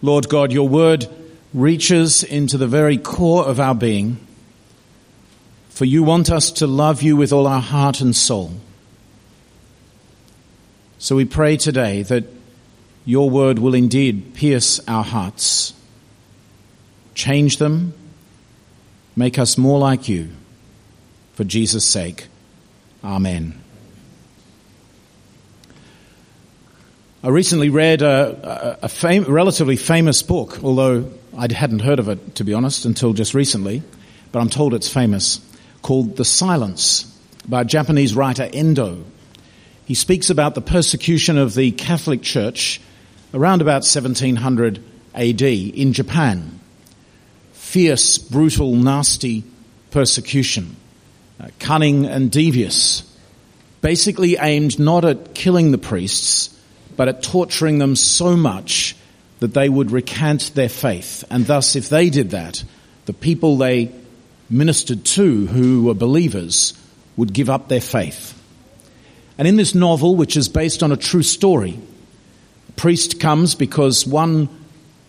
Lord God, your word reaches into the very core of our being, for you want us to love you with all our heart and soul. So we pray today that your word will indeed pierce our hearts, change them, make us more like you. For Jesus' sake, Amen. I recently read a, a, fam- relatively famous book, although I hadn't heard of it, to be honest, until just recently, but I'm told it's famous, called The Silence by Japanese writer Endo. He speaks about the persecution of the Catholic Church around about 1700 AD in Japan. Fierce, brutal, nasty persecution, uh, cunning and devious, basically aimed not at killing the priests, but at torturing them so much that they would recant their faith. And thus, if they did that, the people they ministered to who were believers would give up their faith. And in this novel, which is based on a true story, a priest comes because one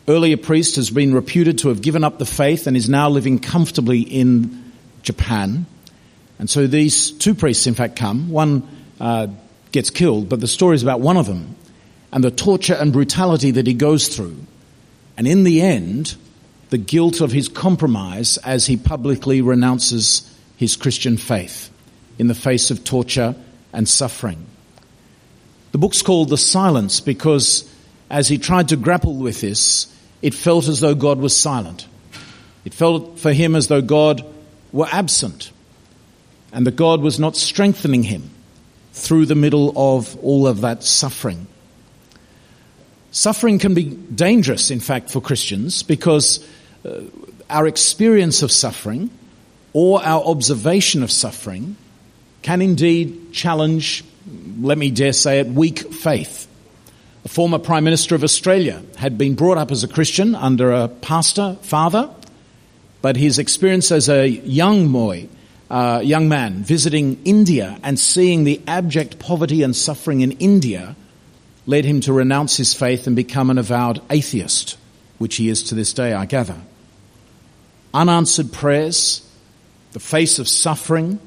earlier priest has been reputed to have given up the faith and is now living comfortably in Japan. And so these two priests, in fact, come. One uh, gets killed, but the story is about one of them and the torture and brutality that he goes through. And in the end, the guilt of his compromise as he publicly renounces his Christian faith in the face of torture and suffering. The book's called The Silence because as he tried to grapple with this, it felt as though God was silent. It felt for him as though God were absent and that God was not strengthening him through the middle of all of that suffering. Suffering can be dangerous, in fact, for Christians because uh, our experience of suffering or our observation of suffering can indeed challenge, let me dare say it, weak faith. A former Prime Minister of Australia had been brought up as a Christian under a pastor father, but his experience as a young boy, uh, young man, visiting India and seeing the abject poverty and suffering in India led him to renounce his faith and become an avowed atheist, which he is to this day, I gather. Unanswered prayers, the face of suffering,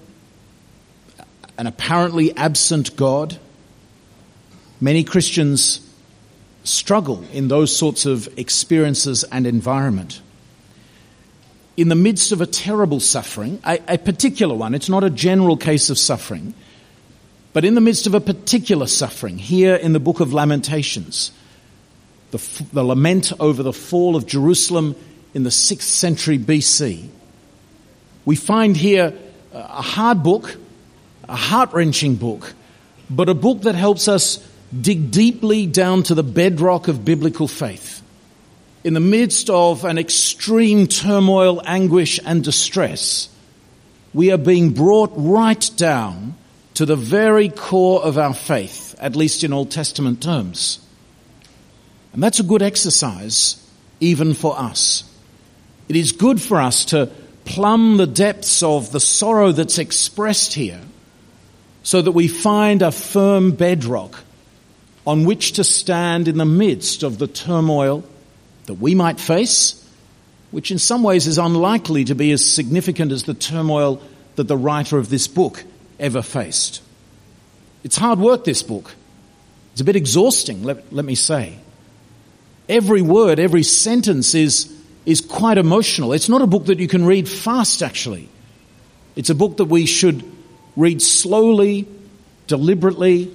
an apparently absent God. Many Christians struggle in those sorts of experiences and environment. In the midst of a terrible suffering, a, a particular one, it's not a general case of suffering, but in the midst of a particular suffering, here in the book of Lamentations, the, the lament over the fall of Jerusalem in the 6th century BC, we find here a hard book, a heart wrenching book, but a book that helps us dig deeply down to the bedrock of biblical faith. In the midst of an extreme turmoil, anguish, and distress, we are being brought right down to the very core of our faith, at least in Old Testament terms. And that's a good exercise even for us. It is good for us to plumb the depths of the sorrow that's expressed here so that we find a firm bedrock on which to stand in the midst of the turmoil that we might face, which in some ways is unlikely to be as significant as the turmoil that the writer of this book ever faced. It's hard work, this book. It's a bit exhausting, let, let me say. Every word, every sentence is, is quite emotional. It's not a book that you can read fast, actually. It's a book that we should read slowly, deliberately,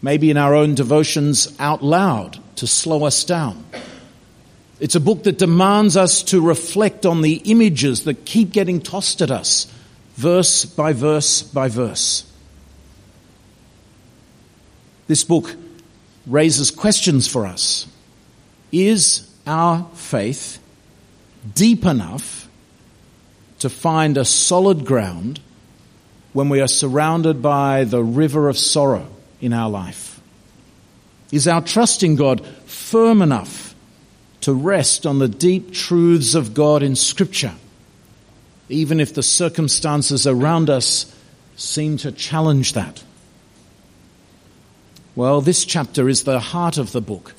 maybe in our own devotions out loud to slow us down. It's a book that demands us to reflect on the images that keep getting tossed at us verse by verse by verse. This book raises questions for us. Is our faith deep enough to find a solid ground when we are surrounded by the river of sorrow in our life? Is our trust in God firm enough to rest on the deep truths of God in Scripture? Even if the circumstances around us seem to challenge that. Well, this chapter is the heart of the book.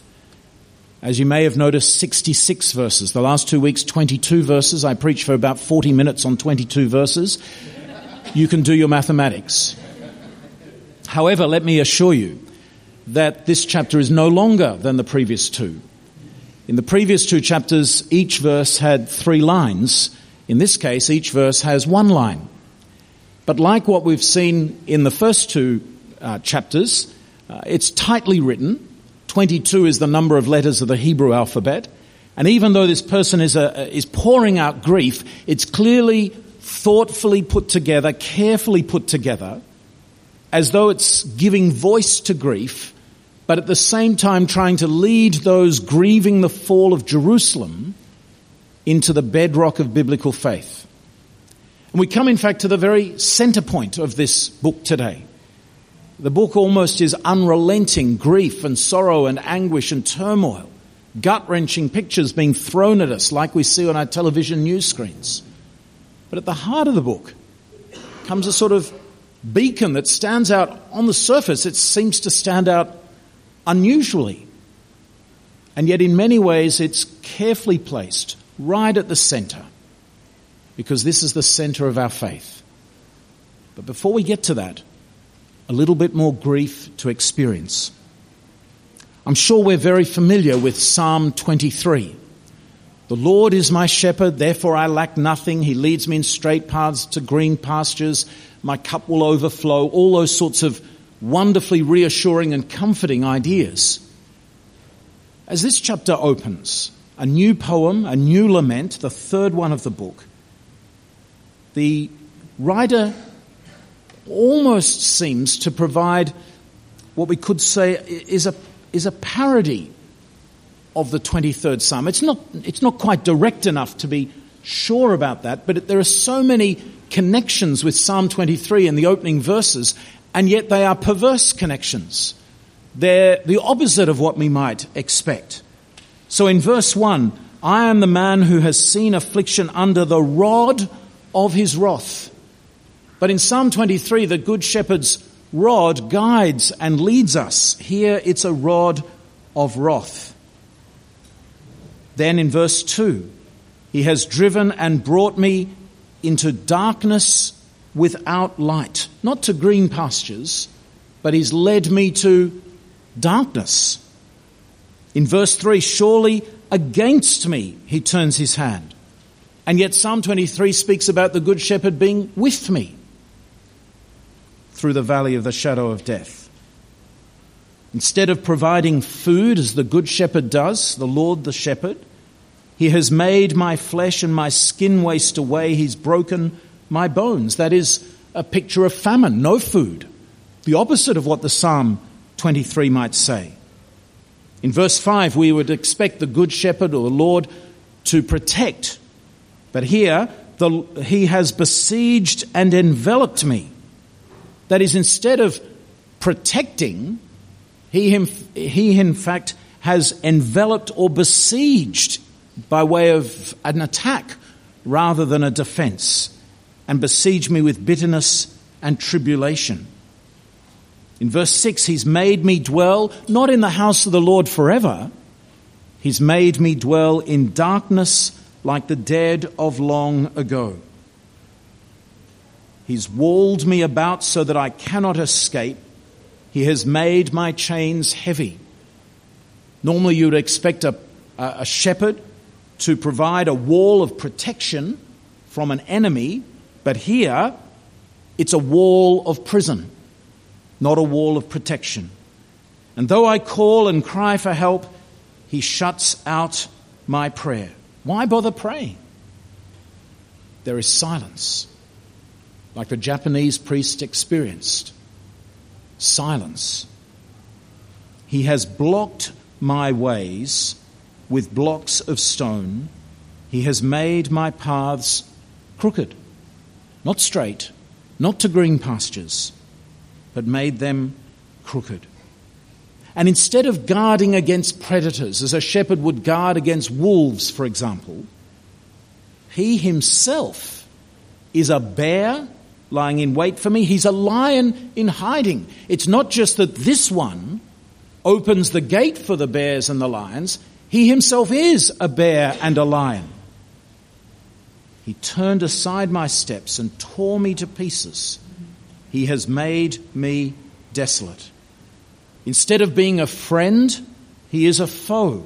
As you may have noticed, 66 verses. The last two weeks, 22 verses. I preached for about 40 minutes on 22 verses. You can do your mathematics. However, let me assure you that this chapter is no longer than the previous two. In the previous two chapters, each verse had three lines. In this case, each verse has one line. But like what we've seen in the first two uh, chapters, uh, it's tightly written. 22 is the number of letters of the Hebrew alphabet. And even though this person is, a, uh, is pouring out grief, it's clearly thoughtfully put together, carefully put together, as though it's giving voice to grief, but at the same time trying to lead those grieving the fall of Jerusalem into the bedrock of biblical faith. And we come, in fact, to the very center point of this book today. The book almost is unrelenting grief and sorrow and anguish and turmoil, gut wrenching pictures being thrown at us like we see on our television news screens. But at the heart of the book comes a sort of beacon that stands out on the surface. It seems to stand out unusually. And yet, in many ways, it's carefully placed right at the center because this is the center of our faith. But before we get to that, a little bit more grief to experience. I'm sure we're very familiar with Psalm 23. The Lord is my shepherd, therefore I lack nothing. He leads me in straight paths to green pastures. My cup will overflow. All those sorts of wonderfully reassuring and comforting ideas. As this chapter opens, a new poem, a new lament, the third one of the book, the writer almost seems to provide what we could say is a, is a parody of the 23rd Psalm. It's not, it's not quite direct enough to be sure about that, but there are so many connections with Psalm 23 in the opening verses, and yet they are perverse connections. They're the opposite of what we might expect. So in verse 1, I am the man who has seen affliction under the rod of his wrath. But in Psalm 23, the Good Shepherd's rod guides and leads us. Here it's a rod of wrath. Then in verse 2, He has driven and brought me into darkness without light. Not to green pastures, but He's led me to darkness. In verse 3, surely against me He turns His hand. And yet Psalm 23 speaks about the Good Shepherd being with me through the valley of the shadow of death. Instead of providing food as the good shepherd does, the Lord the shepherd, he has made my flesh and my skin waste away. He's broken my bones. That is a picture of famine, no food. The opposite of what the Psalm 23 might say. In verse 5, we would expect the good shepherd or the Lord to protect. But here, the, he has besieged and enveloped me. That is, instead of protecting, he, he in fact has enveloped or besieged by way of an attack rather than a defense and besieged me with bitterness and tribulation. In verse 6, He's made me dwell not in the house of the Lord forever, He's made me dwell in darkness like the dead of long ago. He's walled me about so that I cannot escape. He has made my chains heavy. Normally, you'd expect a, a shepherd to provide a wall of protection from an enemy, but here it's a wall of prison, not a wall of protection. And though I call and cry for help, he shuts out my prayer. Why bother praying? There is silence like the Japanese priest experienced. Silence. He has blocked my ways with blocks of stone. He has made my paths crooked, not straight, not to green pastures, but made them crooked. And instead of guarding against predators, as a shepherd would guard against wolves, for example, he himself is a bear lying in wait for me. He's a lion in hiding. It's not just that this one opens the gate for the bears and the lions, He himself is a bear and a lion. He turned aside my steps and tore me to pieces. He has made me desolate. Instead of being a friend, he is a foe.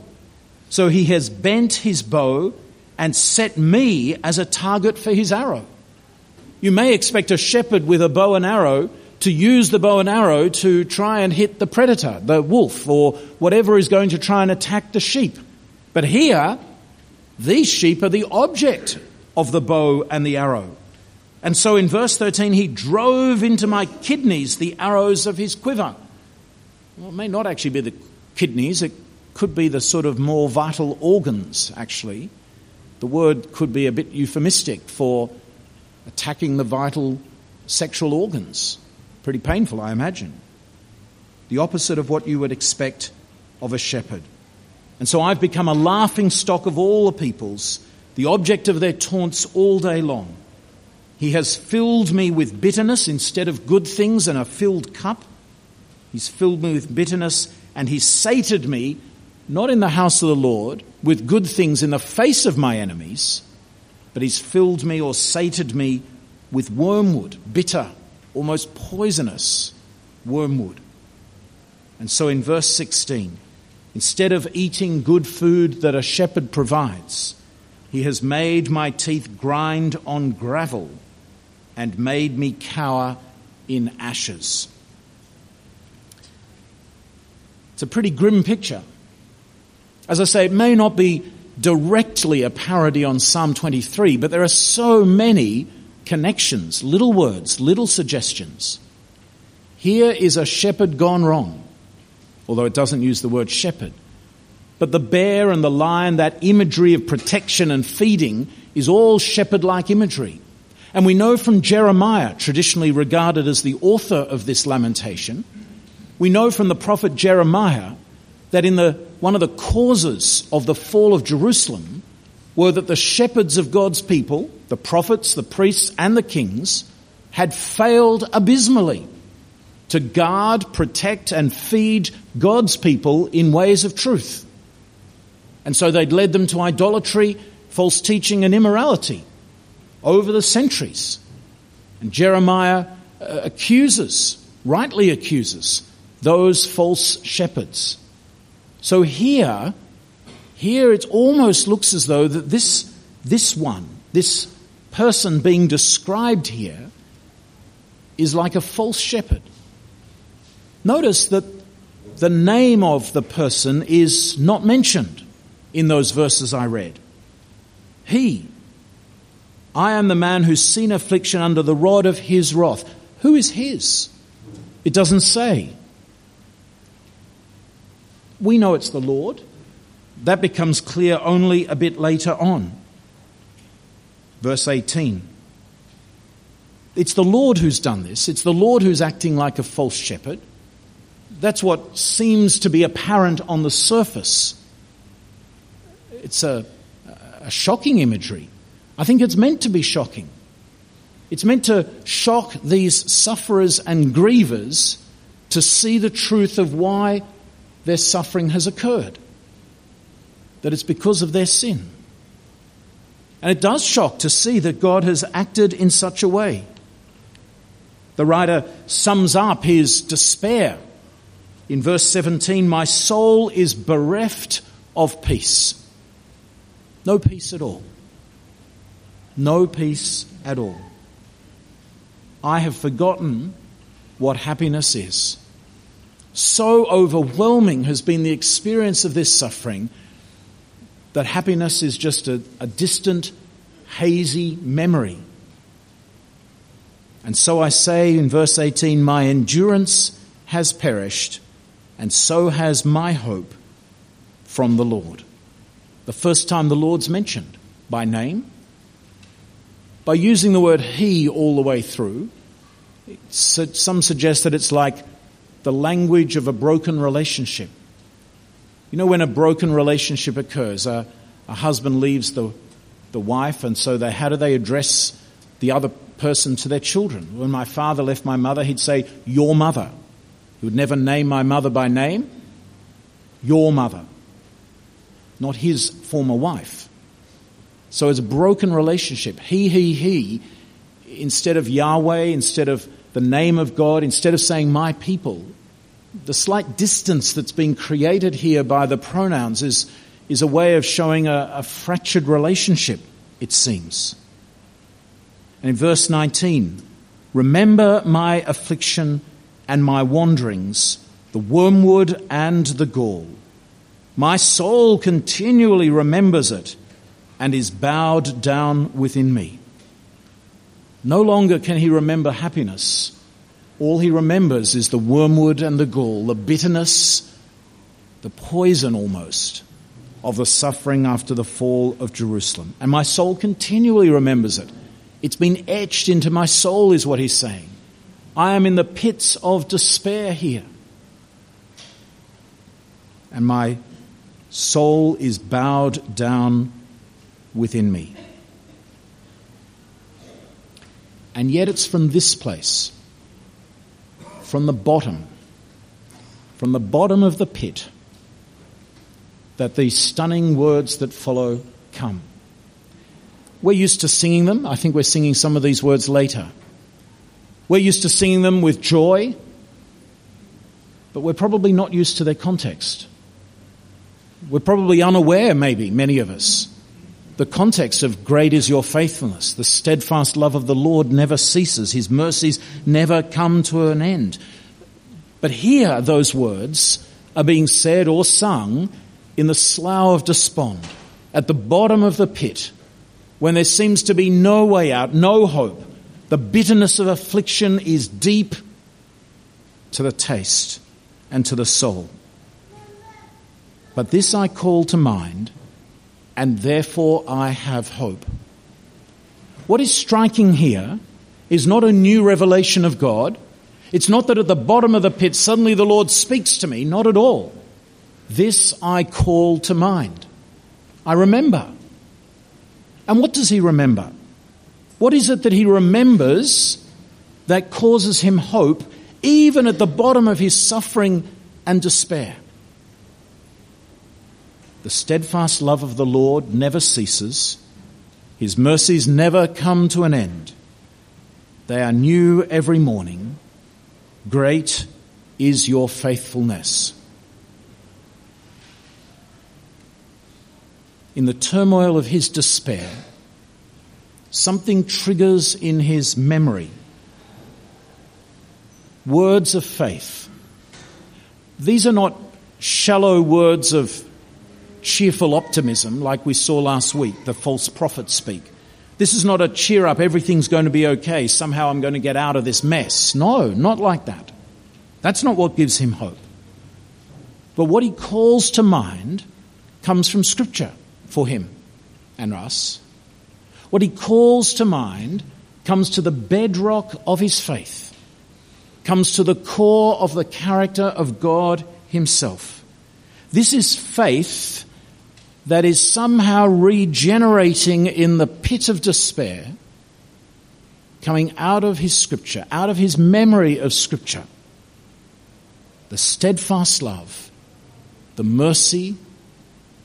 So he has bent his bow and set me as a target for his arrow. You may expect a shepherd with a bow and arrow to use the bow and arrow to try and hit the predator, the wolf, or whatever is going to try and attack the sheep. But here, these sheep are the object of the bow and the arrow. And so in verse 13, he drove into my kidneys the arrows of his quiver. Well, it may not actually be the kidneys, it could be the sort of more vital organs, actually. The word could be a bit euphemistic for attacking the vital sexual organs. Pretty painful, I imagine. The opposite of what you would expect of a shepherd. And so I've become a laughing stock of all the peoples, the object of their taunts all day long. He has filled me with bitterness instead of good things and a filled cup. He's filled me with bitterness and he's sated me, not in the house of the Lord, with good things in the face of my enemies, but he's filled me or sated me with wormwood, bitter, almost poisonous wormwood. And so in verse 16, instead of eating good food that a shepherd provides, he has made my teeth grind on gravel and made me cower in ashes. It's a pretty grim picture. As I say, it may not be directly a parody on Psalm 23, but there are so many connections, little words, little suggestions. Here is a shepherd gone wrong, although it doesn't use the word shepherd. But the bear and the lion, that imagery of protection and feeding, is all shepherd like imagery. And we know from Jeremiah, traditionally regarded as the author of this lamentation, we know from the prophet Jeremiah that in the, one of the causes of the fall of Jerusalem were that the shepherds of God's people, the prophets, the priests, and the kings, had failed abysmally to guard, protect, and feed God's people in ways of truth. And so they'd led them to idolatry, false teaching, and immorality over the centuries. And Jeremiah uh, accuses, rightly accuses, those false shepherds. So here, here it almost looks as though that this, this one, this person being described here, is like a false shepherd. Notice that the name of the person is not mentioned in those verses I read. He, I am the man who's seen affliction under the rod of his wrath. Who is his? It doesn't say. We know it's the Lord. That becomes clear only a bit later on. Verse 18. It's the Lord who's done this. It's the Lord who's acting like a false shepherd. That's what seems to be apparent on the surface. It's a, a shocking imagery. I think it's meant to be shocking. It's meant to shock these sufferers and grievers to see the truth of why their suffering has occurred. That it's because of their sin. And it does shock to see that God has acted in such a way. The writer sums up his despair in verse 17 My soul is bereft of peace. No peace at all no peace at all. I have forgotten what happiness is. So overwhelming has been the experience of this suffering that happiness is just a, a distant, hazy memory. And so I say in verse 18, My endurance has perished, and so has my hope from the Lord. The first time the Lord's mentioned by name, by using the word he all the way through, some suggest that it's like the language of a broken relationship. You know, when a broken relationship occurs, a, a husband leaves the, the wife, and so they, how do they address the other person to their children? When my father left my mother, he'd say, Your mother. He would never name my mother by name. Your mother. not his former wife. So it's a broken relationship. He, he, he, instead of Yahweh, instead of the name of God, instead of saying my people, the slight distance that's being created here by the pronouns is, is a way of showing a, a fractured relationship, it seems. And in verse 19, remember my affliction and my wanderings, the wormwood and the gall. My soul continually remembers it and is bowed down within me. No longer can he remember happiness. All he remembers is the wormwood and the gall, the bitterness, the poison almost of the suffering after the fall of Jerusalem. And my soul continually remembers it. It's been etched into my soul, is what he's saying. I am in the pits of despair here. And my soul is bowed down within me. And yet it's from this place, from the bottom, from the bottom of the pit, that these stunning words that follow come. We're used to singing them. I think we're singing some of these words later. We're used to singing them with joy, but we're probably not used to their context. We're probably unaware, maybe, many of us, the context of great is your faithfulness. The steadfast love of the Lord never ceases. His mercies never come to an end. But here, those words are being said or sung in the slough of despond, at the bottom of the pit, when there seems to be no way out, no hope. The bitterness of affliction is deep to the taste and to the soul. But this I call to mind and therefore I have hope. What is striking here is not a new revelation of God. It's not that at the bottom of the pit suddenly the Lord speaks to me, not at all. This I call to mind. I remember. And what does he remember? What is it that he remembers that causes him hope even at the bottom of his suffering and despair? The steadfast love of the Lord never ceases. His mercies never come to an end. They are new every morning. Great is your faithfulness. In the turmoil of his despair, something triggers in his memory words of faith. These are not shallow words of cheerful optimism like we saw last week, the false prophets speak. This is not a cheer up, everything's going to be okay, somehow I'm going to get out of this mess. No, not like that. That's not what gives him hope. But what he calls to mind comes from Scripture for him and us. What he calls to mind comes to the bedrock of his faith, comes to the core of the character of God himself. This is faith that is somehow regenerating in the pit of despair, coming out of his scripture, out of his memory of scripture. The steadfast love, the mercy,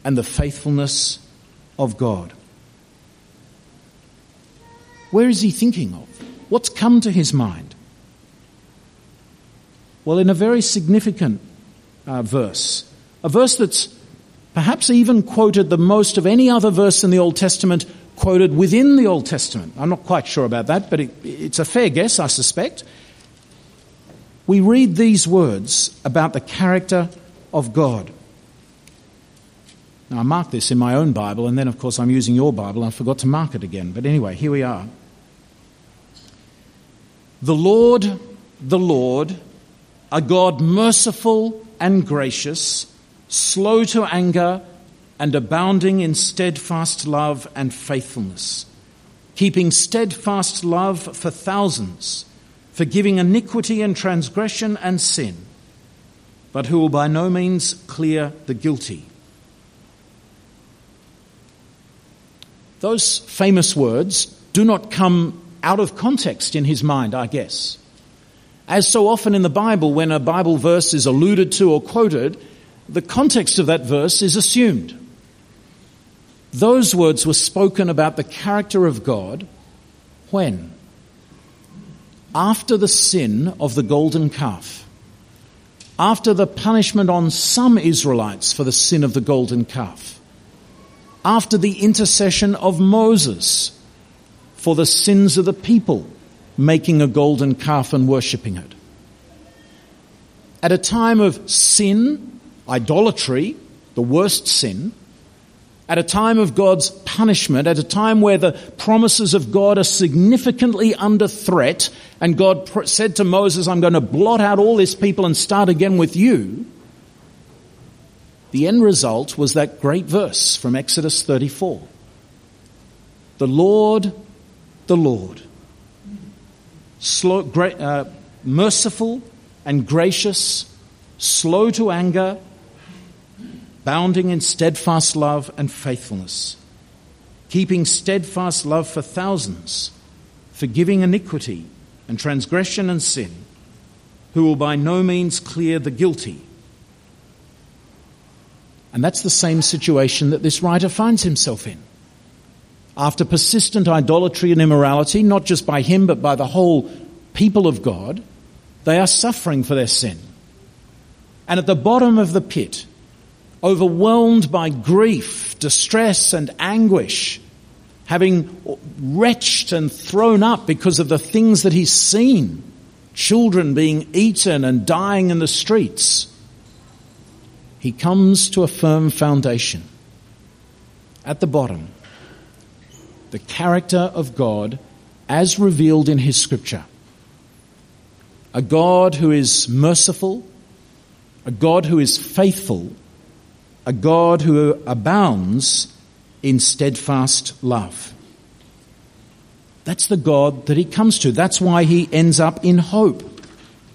and the faithfulness of God. Where is he thinking of? What's come to his mind? Well, in a very significant uh, verse, a verse that's perhaps even quoted the most of any other verse in the Old Testament quoted within the Old Testament. I'm not quite sure about that, but it, it's a fair guess, I suspect. We read these words about the character of God. Now, I marked this in my own Bible, and then, of course, I'm using your Bible. I forgot to mark it again. But anyway, here we are. The Lord, the Lord, a God merciful and gracious slow to anger, and abounding in steadfast love and faithfulness, keeping steadfast love for thousands, forgiving iniquity and transgression and sin, but who will by no means clear the guilty. Those famous words do not come out of context in his mind, I guess. As so often in the Bible, when a Bible verse is alluded to or quoted, the context of that verse is assumed. Those words were spoken about the character of God when? After the sin of the golden calf. After the punishment on some Israelites for the sin of the golden calf. After the intercession of Moses for the sins of the people making a golden calf and worshipping it. At a time of sin, idolatry, the worst sin, at a time of God's punishment, at a time where the promises of God are significantly under threat, and God said to Moses, I'm going to blot out all this people and start again with you, the end result was that great verse from Exodus 34. The Lord, the Lord, slow, great, uh, merciful and gracious, slow to anger, bounding in steadfast love and faithfulness, keeping steadfast love for thousands, forgiving iniquity and transgression and sin, who will by no means clear the guilty. And that's the same situation that this writer finds himself in. After persistent idolatry and immorality, not just by him but by the whole people of God, they are suffering for their sin. And at the bottom of the pit, overwhelmed by grief, distress, and anguish, having retched and thrown up because of the things that he's seen children being eaten and dying in the streets he comes to a firm foundation. At the bottom, the character of God as revealed in his scripture. A God who is merciful, a God who is faithful, a God who abounds in steadfast love. That's the God that he comes to. That's why he ends up in hope,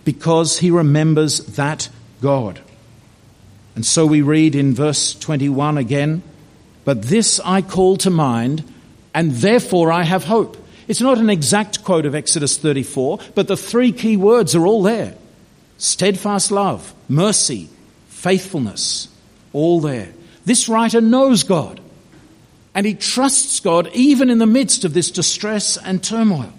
because he remembers that God. And so we read in verse 21 again, But this I call to mind, and therefore I have hope. It's not an exact quote of Exodus 34, but the three key words are all there steadfast love, mercy, faithfulness all there. This writer knows God and he trusts God even in the midst of this distress and turmoil.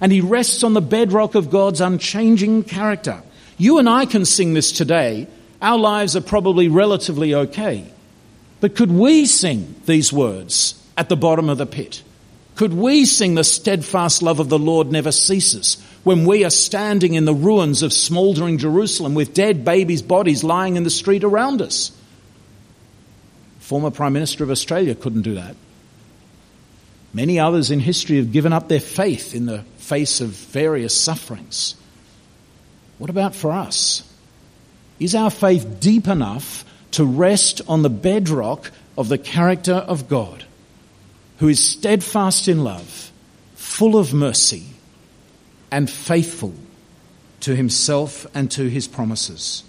And he rests on the bedrock of God's unchanging character. You and I can sing this today. Our lives are probably relatively okay. But could we sing these words at the bottom of the pit? Could we sing the steadfast love of the Lord never ceases when we are standing in the ruins of smouldering Jerusalem with dead babies' bodies lying in the street around us? Former Prime Minister of Australia couldn't do that. Many others in history have given up their faith in the face of various sufferings. What about for us? Is our faith deep enough to rest on the bedrock of the character of God, who is steadfast in love, full of mercy, and faithful to himself and to his promises?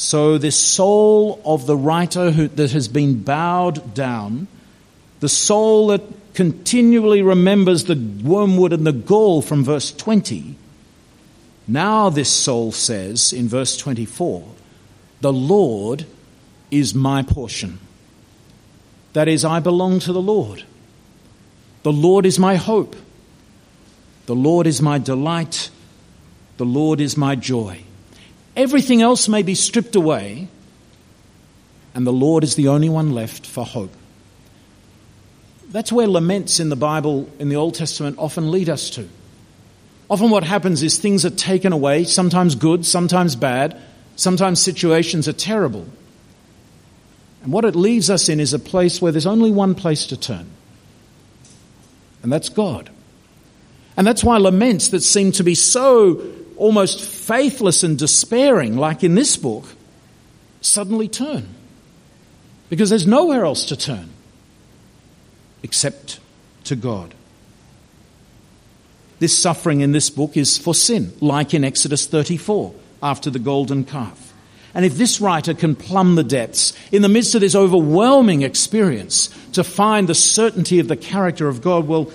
So, this soul of the writer who, that has been bowed down, the soul that continually remembers the wormwood and the gall from verse 20, now this soul says in verse 24, The Lord is my portion. That is, I belong to the Lord. The Lord is my hope. The Lord is my delight. The Lord is my joy. Everything else may be stripped away, and the Lord is the only one left for hope. That's where laments in the Bible, in the Old Testament, often lead us to. Often what happens is things are taken away, sometimes good, sometimes bad, sometimes situations are terrible. And what it leaves us in is a place where there's only one place to turn, and that's God. And that's why laments that seem to be so almost faithless and despairing, like in this book, suddenly turn. Because there's nowhere else to turn except to God. This suffering in this book is for sin, like in Exodus 34 after the golden calf. And if this writer can plumb the depths in the midst of this overwhelming experience to find the certainty of the character of God, well,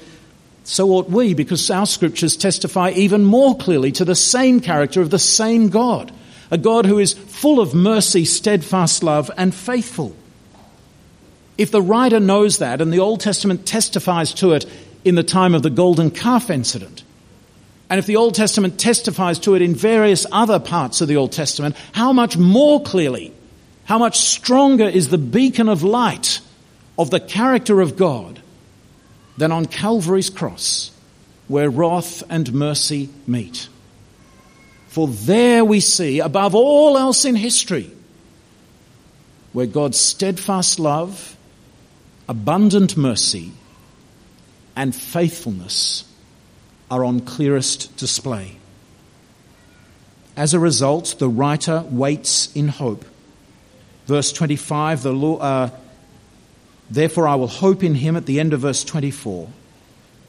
so ought we, because our scriptures testify even more clearly to the same character of the same God, a God who is full of mercy, steadfast love, and faithful. if the writer knows that and the Old Testament testifies to it in the time of the golden calf incident, and if the Old Testament testifies to it in various other parts of the Old Testament, how much more clearly, how much stronger is the beacon of light of the character of God than on Calvary's cross, where wrath and mercy meet. For there we see, above all else in history, where God's steadfast love, abundant mercy, and faithfulness are on clearest display. As a result, the writer waits in hope. Verse 25, the uh, therefore I will hope in him at the end of verse 24.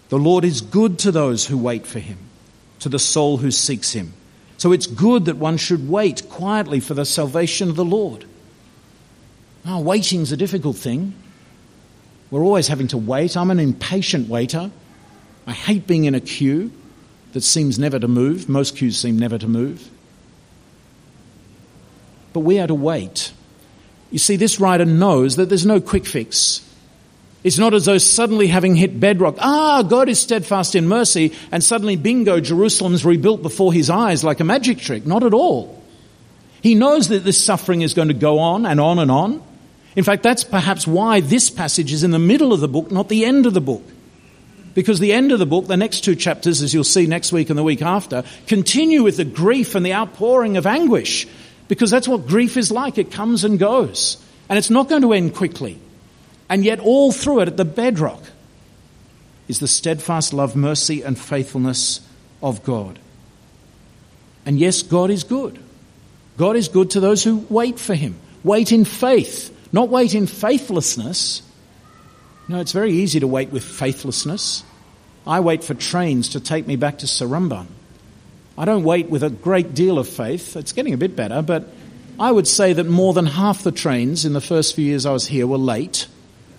The Lord is good to those who wait for him, to the soul who seeks him. So it's good that one should wait quietly for the salvation of the Lord. Oh, waiting's a difficult thing. We're always having to wait. I'm an impatient waiter. I hate being in a queue that seems never to move. Most queues seem never to move. But we are to wait. You see, this writer knows that there's no quick fix. It's not as though suddenly having hit bedrock, ah, God is steadfast in mercy, and suddenly, bingo, Jerusalem's rebuilt before his eyes like a magic trick. Not at all. He knows that this suffering is going to go on and on and on. In fact, that's perhaps why this passage is in the middle of the book, not the end of the book. Because the end of the book, the next two chapters, as you'll see next week and the week after, continue with the grief and the outpouring of anguish. Because that's what grief is like. It comes and goes. And it's not going to end quickly. And yet, all through it, at the bedrock, is the steadfast love, mercy, and faithfulness of God. And yes, God is good. God is good to those who wait for Him. Wait in faith, not wait in faithlessness, no, it's very easy to wait with faithlessness. I wait for trains to take me back to Seremban. I don't wait with a great deal of faith. It's getting a bit better, but I would say that more than half the trains in the first few years I was here were late,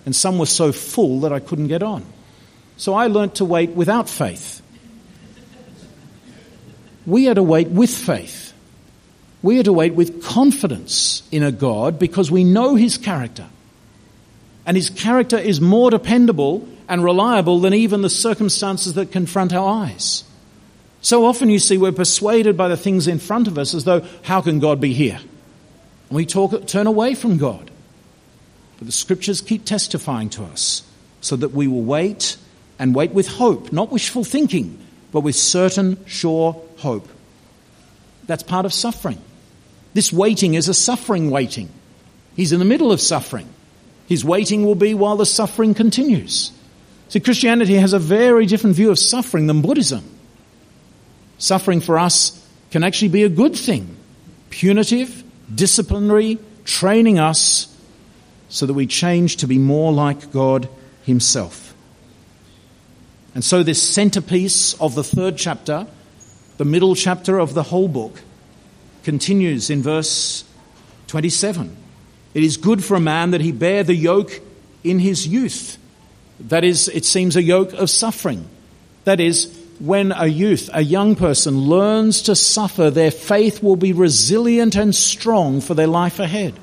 and some were so full that I couldn't get on. So I learnt to wait without faith. We are to wait with faith. We are to wait with confidence in a God because we know His character and his character is more dependable and reliable than even the circumstances that confront our eyes. So often you see we're persuaded by the things in front of us as though, how can God be here? And we talk, turn away from God. But the scriptures keep testifying to us so that we will wait and wait with hope, not wishful thinking, but with certain, sure hope. That's part of suffering. This waiting is a suffering waiting. He's in the middle of suffering. His waiting will be while the suffering continues. See, Christianity has a very different view of suffering than Buddhism. Suffering for us can actually be a good thing, punitive, disciplinary, training us so that we change to be more like God Himself. And so, this centerpiece of the third chapter, the middle chapter of the whole book, continues in verse 27. It is good for a man that he bear the yoke in his youth. That is, it seems a yoke of suffering. That is, when a youth, a young person learns to suffer, their faith will be resilient and strong for their life ahead.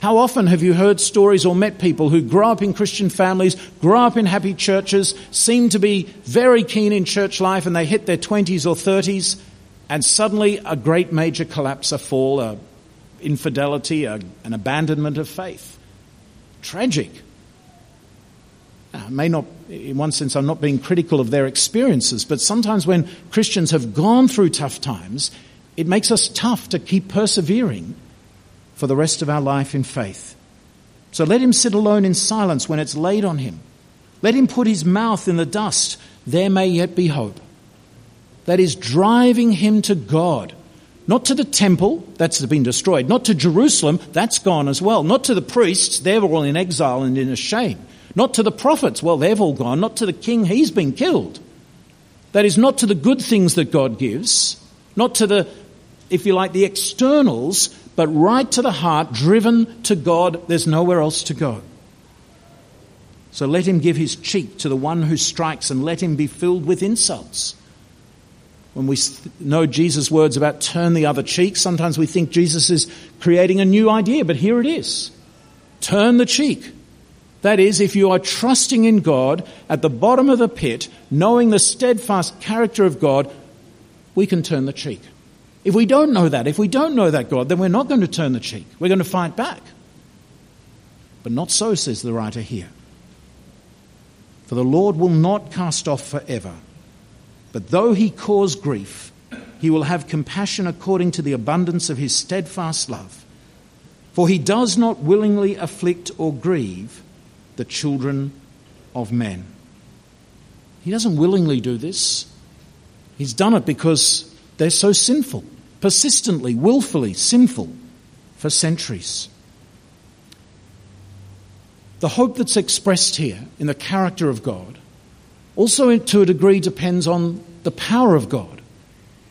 How often have you heard stories or met people who grow up in Christian families, grow up in happy churches, seem to be very keen in church life, and they hit their 20s or 30s, and suddenly a great major collapse, a fall, a infidelity, a, an abandonment of faith. Tragic. Now, may not, in one sense, I'm not being critical of their experiences, but sometimes when Christians have gone through tough times, it makes us tough to keep persevering for the rest of our life in faith. So let him sit alone in silence when it's laid on him. Let him put his mouth in the dust. There may yet be hope. That is driving him to God not to the temple, that's been destroyed. Not to Jerusalem, that's gone as well. Not to the priests, they're all in exile and in a shame. Not to the prophets, well, they've all gone. Not to the king, he's been killed. That is not to the good things that God gives, not to the, if you like, the externals, but right to the heart, driven to God. There's nowhere else to go. So let him give his cheek to the one who strikes and let him be filled with insults when we know Jesus' words about turn the other cheek, sometimes we think Jesus is creating a new idea, but here it is. Turn the cheek. That is, if you are trusting in God at the bottom of the pit, knowing the steadfast character of God, we can turn the cheek. If we don't know that, if we don't know that God, then we're not going to turn the cheek. We're going to fight back. But not so, says the writer here. For the Lord will not cast off forever, but though he cause grief, he will have compassion according to the abundance of his steadfast love. For he does not willingly afflict or grieve the children of men. He doesn't willingly do this. He's done it because they're so sinful, persistently, willfully sinful for centuries. The hope that's expressed here in the character of God also, to a degree, depends on the power of God.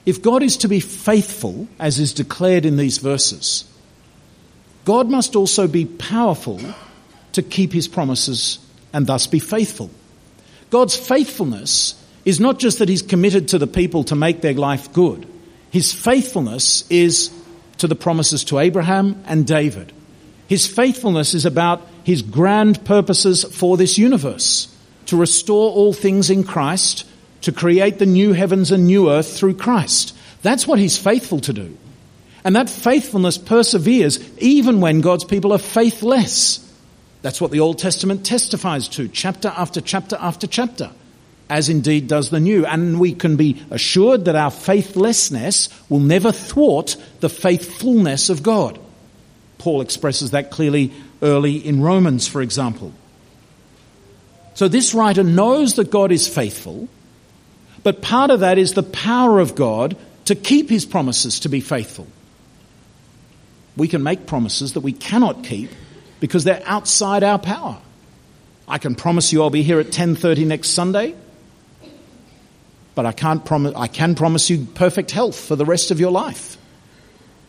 If God is to be faithful, as is declared in these verses, God must also be powerful to keep his promises and thus be faithful. God's faithfulness is not just that he's committed to the people to make their life good. His faithfulness is to the promises to Abraham and David. His faithfulness is about his grand purposes for this universe to restore all things in Christ to create the new heavens and new earth through Christ. That's what he's faithful to do. And that faithfulness perseveres even when God's people are faithless. That's what the Old Testament testifies to, chapter after chapter after chapter, as indeed does the New. And we can be assured that our faithlessness will never thwart the faithfulness of God. Paul expresses that clearly early in Romans, for example. So this writer knows that God is faithful, but part of that is the power of God to keep his promises to be faithful. We can make promises that we cannot keep because they're outside our power. I can promise you I'll be here at 10:30 next Sunday, but I can't promise I can promise you perfect health for the rest of your life.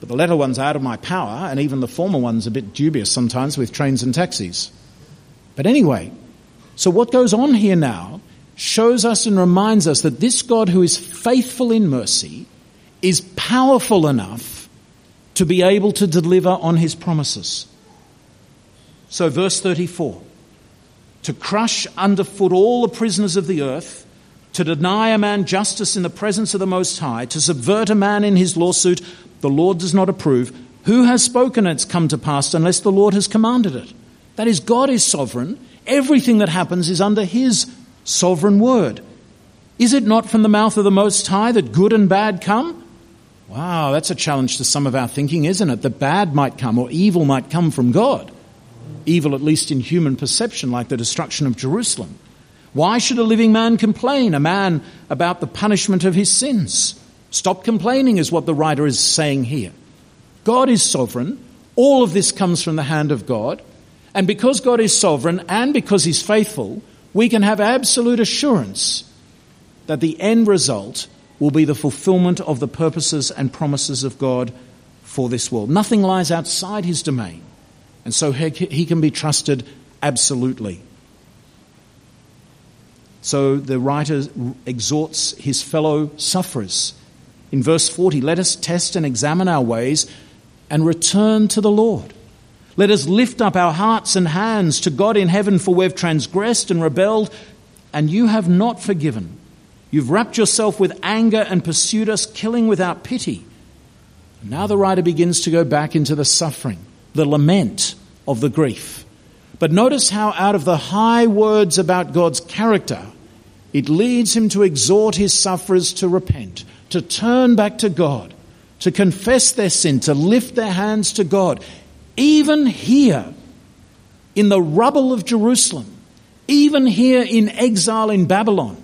But the latter one's are out of my power, and even the former one's a bit dubious sometimes with trains and taxis. But anyway, so what goes on here now shows us and reminds us that this God who is faithful in mercy is powerful enough to be able to deliver on his promises. So, verse 34 to crush underfoot all the prisoners of the earth, to deny a man justice in the presence of the Most High, to subvert a man in his lawsuit, the Lord does not approve. Who has spoken it's come to pass unless the Lord has commanded it? That is, God is sovereign. Everything that happens is under his sovereign word. Is it not from the mouth of the Most High that good and bad come? Wow, that's a challenge to some of our thinking, isn't it? That bad might come or evil might come from God. Evil, at least in human perception, like the destruction of Jerusalem. Why should a living man complain, a man about the punishment of his sins? Stop complaining, is what the writer is saying here. God is sovereign. All of this comes from the hand of God. And because God is sovereign and because He's faithful, we can have absolute assurance that the end result will be the fulfillment of the purposes and promises of God for this world. Nothing lies outside his domain, and so he can be trusted absolutely. So the writer exhorts his fellow sufferers. In verse 40, let us test and examine our ways and return to the Lord. Let us lift up our hearts and hands to God in heaven, for we've transgressed and rebelled, and you have not forgiven. You've wrapped yourself with anger and pursued us, killing without pity. now the writer begins to go back into the suffering, the lament of the grief. But notice how, out of the high words about God's character, it leads him to exhort his sufferers to repent, to turn back to God, to confess their sin, to lift their hands to God even here in the rubble of Jerusalem, even here in exile in Babylon,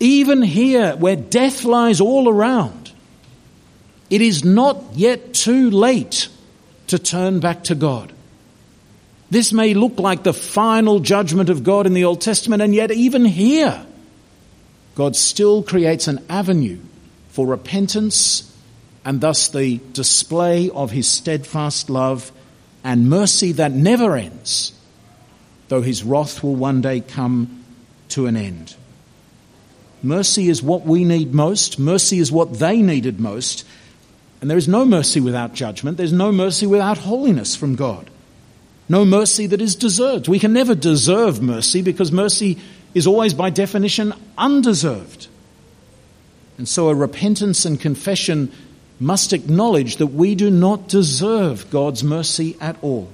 even here where death lies all around, it is not yet too late to turn back to God. This may look like the final judgment of God in the Old Testament, and yet even here, God still creates an avenue for repentance and thus the display of his steadfast love and mercy that never ends, though his wrath will one day come to an end. Mercy is what we need most. Mercy is what they needed most. And there is no mercy without judgment. There's no mercy without holiness from God. No mercy that is deserved. We can never deserve mercy because mercy is always by definition undeserved. And so a repentance and confession must acknowledge that we do not deserve God's mercy at all.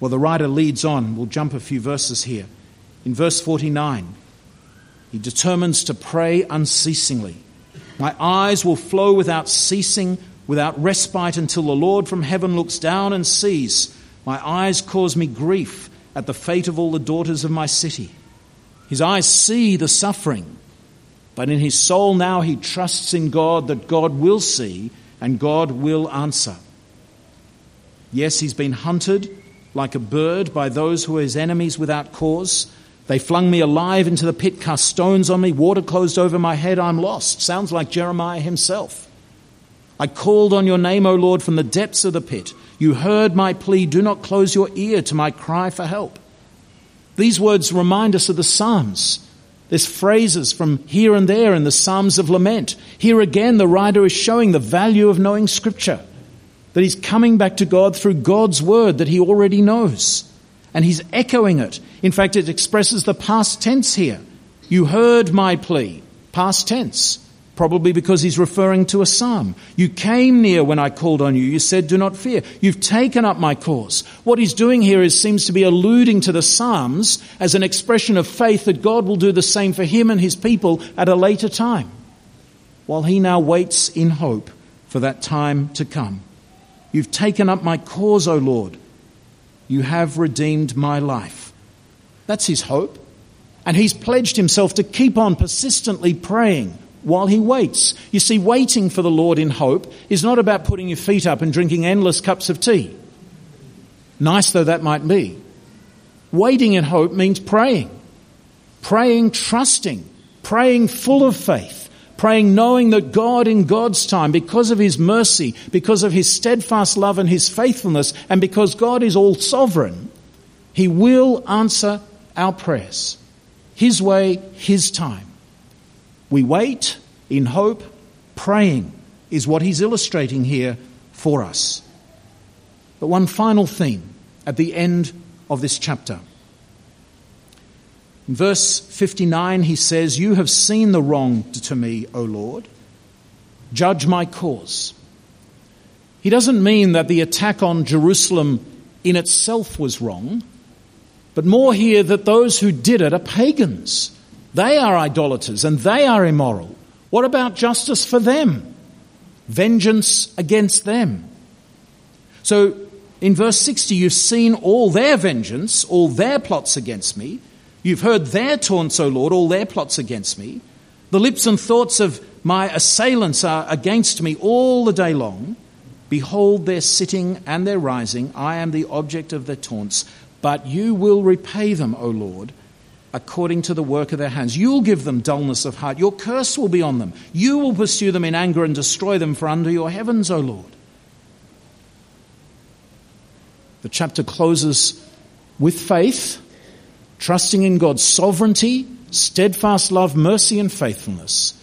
Well, the writer leads on. We'll jump a few verses here. In verse 49, he determines to pray unceasingly. My eyes will flow without ceasing, without respite, until the Lord from heaven looks down and sees. My eyes cause me grief at the fate of all the daughters of my city. His eyes see the suffering, but in his soul now he trusts in God that God will see and God will answer. Yes, he's been hunted like a bird by those who are his enemies without cause. They flung me alive into the pit, cast stones on me, water closed over my head, I'm lost. Sounds like Jeremiah himself. I called on your name, O Lord, from the depths of the pit. You heard my plea. Do not close your ear to my cry for help. These words remind us of the Psalms. There's phrases from here and there in the Psalms of lament. Here again, the writer is showing the value of knowing Scripture, that he's coming back to God through God's Word that he already knows. And he's echoing it. In fact, it expresses the past tense here. You heard my plea, past tense. Probably because he's referring to a psalm. You came near when I called on you. You said, do not fear. You've taken up my cause. What he's doing here is seems to be alluding to the psalms as an expression of faith that God will do the same for him and his people at a later time. While he now waits in hope for that time to come. You've taken up my cause, O Lord. You have redeemed my life. That's his hope. And he's pledged himself to keep on persistently praying while he waits. You see, waiting for the Lord in hope is not about putting your feet up and drinking endless cups of tea. Nice though that might be. Waiting in hope means praying. Praying, trusting. Praying full of faith. Praying knowing that God in God's time, because of His mercy, because of His steadfast love and His faithfulness, and because God is all sovereign, He will answer our prayers. His way, His time. We wait in hope, praying is what he's illustrating here for us. But one final theme at the end of this chapter. In verse 59, he says, You have seen the wrong to me, O Lord. Judge my cause. He doesn't mean that the attack on Jerusalem in itself was wrong, but more here that those who did it are pagans. They are idolaters and they are immoral. What about justice for them? Vengeance against them. So in verse 60, you've seen all their vengeance, all their plots against me. You've heard their taunts, O Lord, all their plots against me. The lips and thoughts of my assailants are against me all the day long. Behold their sitting and their rising. I am the object of their taunts. But you will repay them, O Lord, according to the work of their hands. You'll give them dullness of heart. Your curse will be on them. You will pursue them in anger and destroy them for under your heavens, O Lord. The chapter closes with faith, trusting in God's sovereignty, steadfast love, mercy, and faithfulness.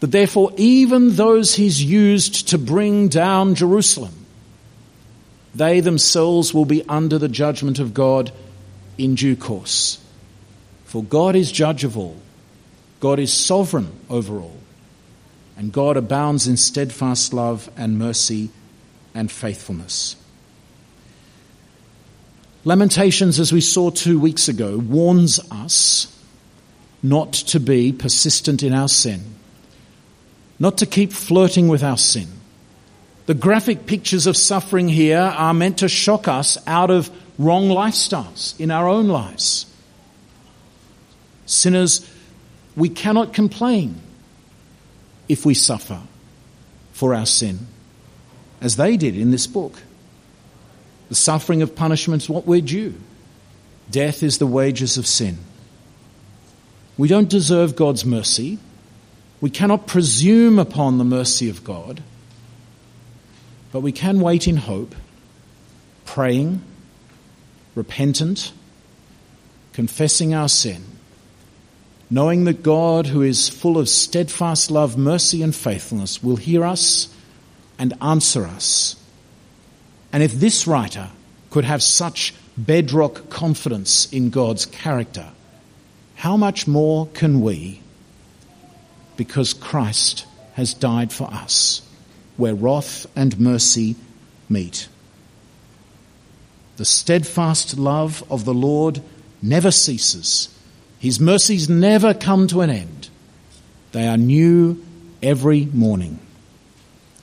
That therefore, even those he's used to bring down Jerusalem, they themselves will be under the judgment of God in due course. For God is judge of all, God is sovereign over all, and God abounds in steadfast love and mercy and faithfulness. Lamentations, as we saw two weeks ago, warns us not to be persistent in our sin, not to keep flirting with our sin. The graphic pictures of suffering here are meant to shock us out of wrong lifestyles in our own lives. Sinners, we cannot complain if we suffer for our sin, as they did in this book. The suffering of punishment is what we're due. Death is the wages of sin. We don't deserve God's mercy. We cannot presume upon the mercy of God. But we can wait in hope, praying, repentant, confessing our sin knowing that God, who is full of steadfast love, mercy, and faithfulness, will hear us and answer us And if this writer could have such bedrock confidence in God's character, how much more can we? Because Christ has died for us, where wrath and mercy meet. The steadfast love of the Lord never ceases. His mercies never come to an end. They are new every morning.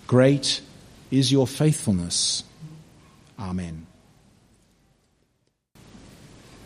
Great is your faithfulness. Amen.